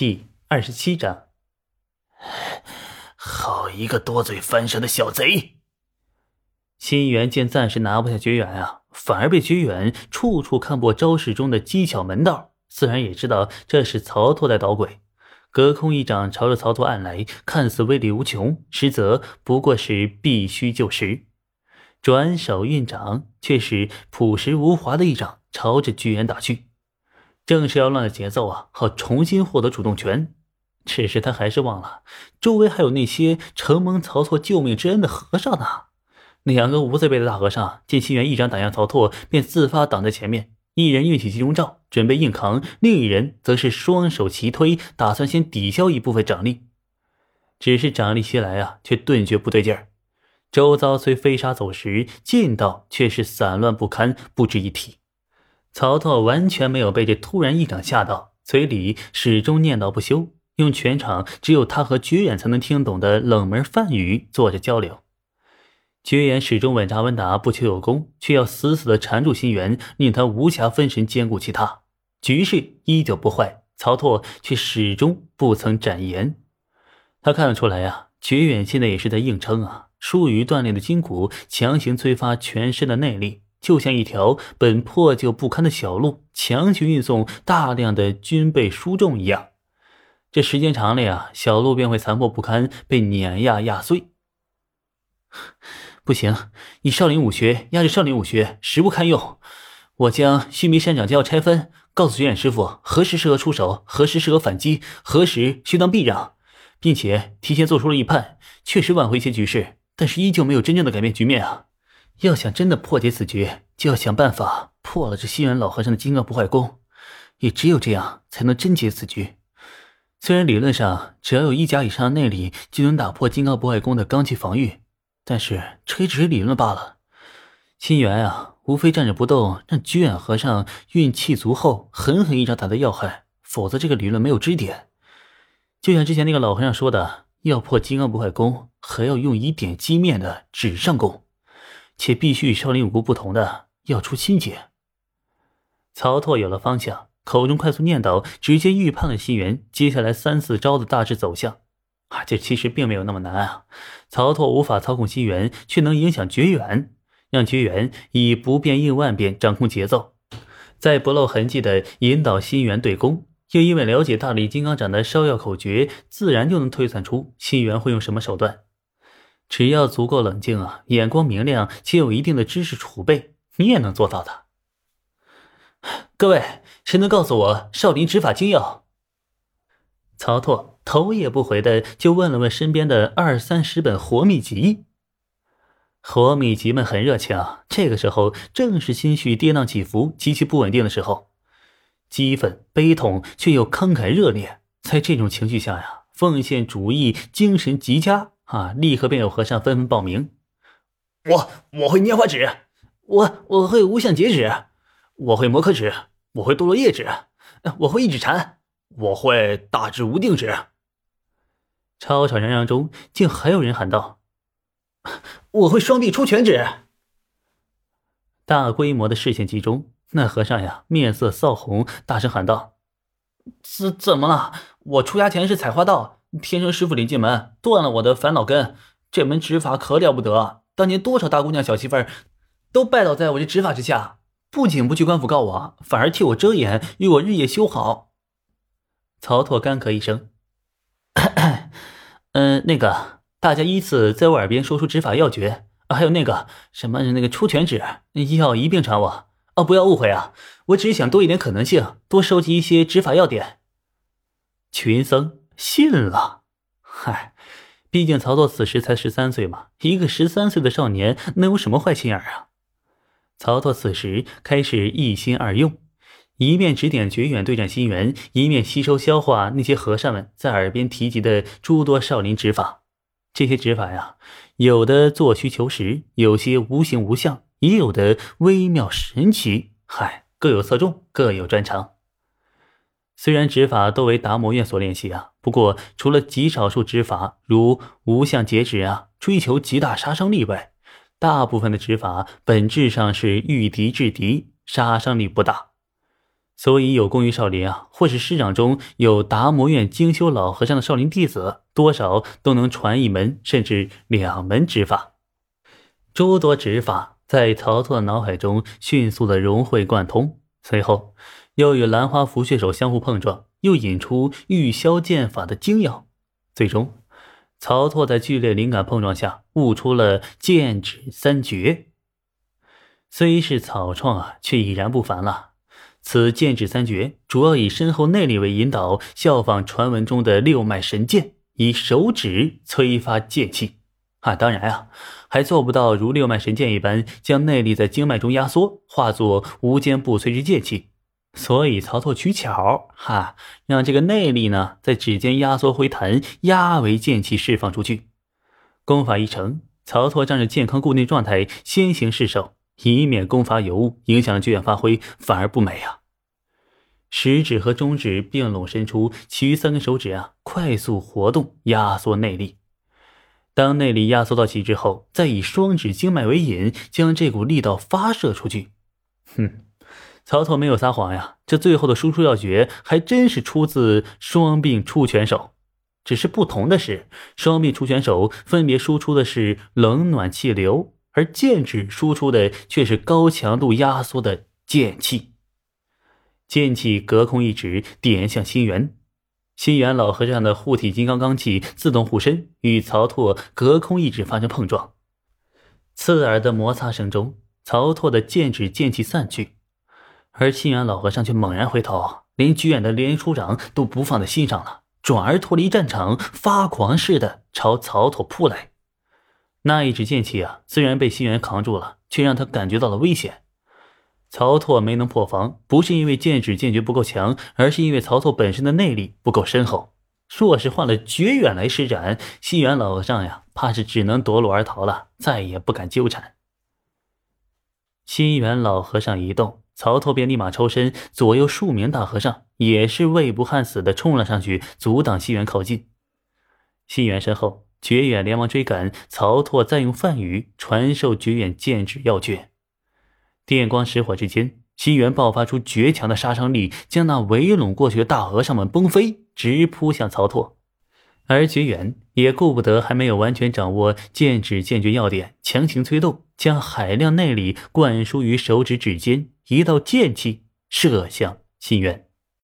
第二十七章。好一个多嘴翻舌的小贼！新元见暂时拿不下绝缘啊，反而被绝缘处处看破招式中的技巧门道，自然也知道这是曹拓在捣鬼。隔空一掌朝着曹拓按来，看似威力无穷，实则不过是必须就时。转手运掌，却是朴实无华的一掌朝着绝缘打去。正是要乱了节奏啊，好重新获得主动权。只是他还是忘了，周围还有那些承蒙曹操救命之恩的和尚呢。两个无字辈的大和尚见新元一掌打向曹拓，便自发挡在前面。一人运起金钟罩，准备硬扛；另一人则是双手齐推，打算先抵消一部分掌力。只是掌力袭来啊，却顿觉不对劲儿。周遭虽飞沙走石，劲道却是散乱不堪，不值一提。曹操完全没有被这突然一掌吓到，嘴里始终念叨不休。用全场只有他和绝远才能听懂的冷门梵语做着交流。绝远始终稳扎稳打，不求有功，却要死死的缠住心源，令他无暇分神兼顾其他。局势依旧不坏，曹拓却始终不曾展颜。他看得出来呀，绝远现在也是在硬撑啊，疏于锻炼的筋骨强行催发全身的内力，就像一条本破旧不堪的小路，强行运送大量的军备输重一样。这时间长了呀，小路便会残破不堪，被碾压压碎。不行，以少林武学压制少林武学，实不堪用。我将须弥山掌教拆分，告诉绝远师傅何时适合出手，何时适合反击，何时需当避让，并且提前做出了预判，确实挽回一些局势，但是依旧没有真正的改变局面啊！要想真的破解此局，就要想办法破了这西元老和尚的金刚不坏功，也只有这样才能真解此局。虽然理论上只要有一甲以上的内力就能打破金刚不坏功的罡气防御，但是这也只是理论罢了。心源啊，无非站着不动，让居远和尚运气足后狠狠一掌打在要害，否则这个理论没有支点。就像之前那个老和尚说的，要破金刚不坏功，还要用以点击面的纸上功，且必须与少林武功不同的，要出心结。曹拓有了方向。口中快速念叨，直接预判了心源接下来三四招的大致走向。啊，这其实并没有那么难啊！曹拓无法操控心源，却能影响绝缘，让绝缘以不变应万变掌控节奏，在不露痕迹的引导心源对攻。又因为了解大力金刚掌的烧药口诀，自然就能推算出心源会用什么手段。只要足够冷静啊，眼光明亮，且有一定的知识储备，你也能做到的。各位。谁能告诉我少林指法精要？曹拓头也不回的就问了问身边的二三十本活秘籍。活秘籍们很热情，这个时候正是心绪跌宕起伏、极其不稳定的时候，激愤、悲痛却又慷慨热烈。在这种情绪下呀，奉献主义精神极佳啊！立刻便有和尚纷纷报名。我我会拈花指，我我会无相结指，我会摩诃指。我会堕落叶指，我会一指禅，我会大智无定指。吵吵嚷嚷中，竟还有人喊道：“我会双臂出拳指。”大规模的视线集中，那和尚呀，面色臊红，大声喊道：“怎怎么了？我出家前是采花道，天生师傅领进门，断了我的烦恼根。这门指法可了不得，当年多少大姑娘小媳妇儿都拜倒在我这指法之下。”不仅不去官府告我，反而替我遮掩，与我日夜修好。曹拓干咳一声：“ 嗯，那个，大家依次在我耳边说出指法要诀，还有那个什么那个出拳指，要一并传我。哦，不要误会啊，我只是想多一点可能性，多收集一些指法要点。”群僧信了。嗨，毕竟曹操此时才十三岁嘛，一个十三岁的少年能有什么坏心眼啊？曹操此时开始一心二用，一面指点绝远对战心源，一面吸收消化那些和尚们在耳边提及的诸多少林指法。这些指法呀，有的做虚求实，有些无形无相，也有的微妙神奇。嗨，各有侧重，各有专长。虽然指法都为达摩院所练习啊，不过除了极少数指法，如无相截指啊，追求极大杀伤力外，大部分的指法本质上是御敌制敌，杀伤力不大。所以有功于少林啊，或是师长中有达摩院精修老和尚的少林弟子，多少都能传一门甚至两门指法。诸多指法在曹操的脑海中迅速的融会贯通，随后又与兰花拂穴手相互碰撞，又引出玉箫剑法的精要，最终，曹操在剧烈灵感碰撞下悟出了剑指三绝。虽是草创啊，却已然不凡了。此剑指三绝，主要以深厚内力为引导，效仿传闻中的六脉神剑，以手指催发剑气。啊，当然啊，还做不到如六脉神剑一般，将内力在经脉中压缩，化作无坚不摧之剑气。所以曹操取巧，哈，让这个内力呢，在指尖压缩回弹，压为剑气释放出去。功法一成，曹操仗着健康固定状态，先行试手。以免功法有误，影响了绝远发挥，反而不美啊！食指和中指并拢伸出，其余三根手指啊，快速活动，压缩内力。当内力压缩到极致后，再以双指经脉为引，将这股力道发射出去。哼，曹操没有撒谎呀，这最后的输出要诀还真是出自双臂出拳手。只是不同的是，双臂出拳手分别输出的是冷暖气流。而剑指输出的却是高强度压缩的剑气，剑气隔空一指，点向心元。心元老和尚的护体金刚罡气自动护身，与曹拓隔空一指发生碰撞。刺耳的摩擦声中，曹拓的剑指剑气散去，而心源老和尚却猛然回头，连居远的连处长都不放在心上了，转而脱离战场，发狂似的朝曹拓扑来。那一指剑气啊，虽然被心源扛住了，却让他感觉到了危险。曹拓没能破防，不是因为剑指剑诀不够强，而是因为曹拓本身的内力不够深厚。若是换了绝远来施展，心源老和尚呀，怕是只能夺路而逃了，再也不敢纠缠。心源老和尚一动，曹拓便立马抽身，左右数名大和尚也是畏不害死的冲了上去，阻挡西元靠近。西元身后。绝远连忙追赶，曹拓再用梵语传授绝远剑指要诀。电光石火之间，西元爆发出绝强的杀伤力，将那围拢过去的大和尚们崩飞，直扑向曹拓。而绝远也顾不得还没有完全掌握剑指剑诀要点，强行催动，将海量内力灌输于手指指尖，一道剑气射向心愿。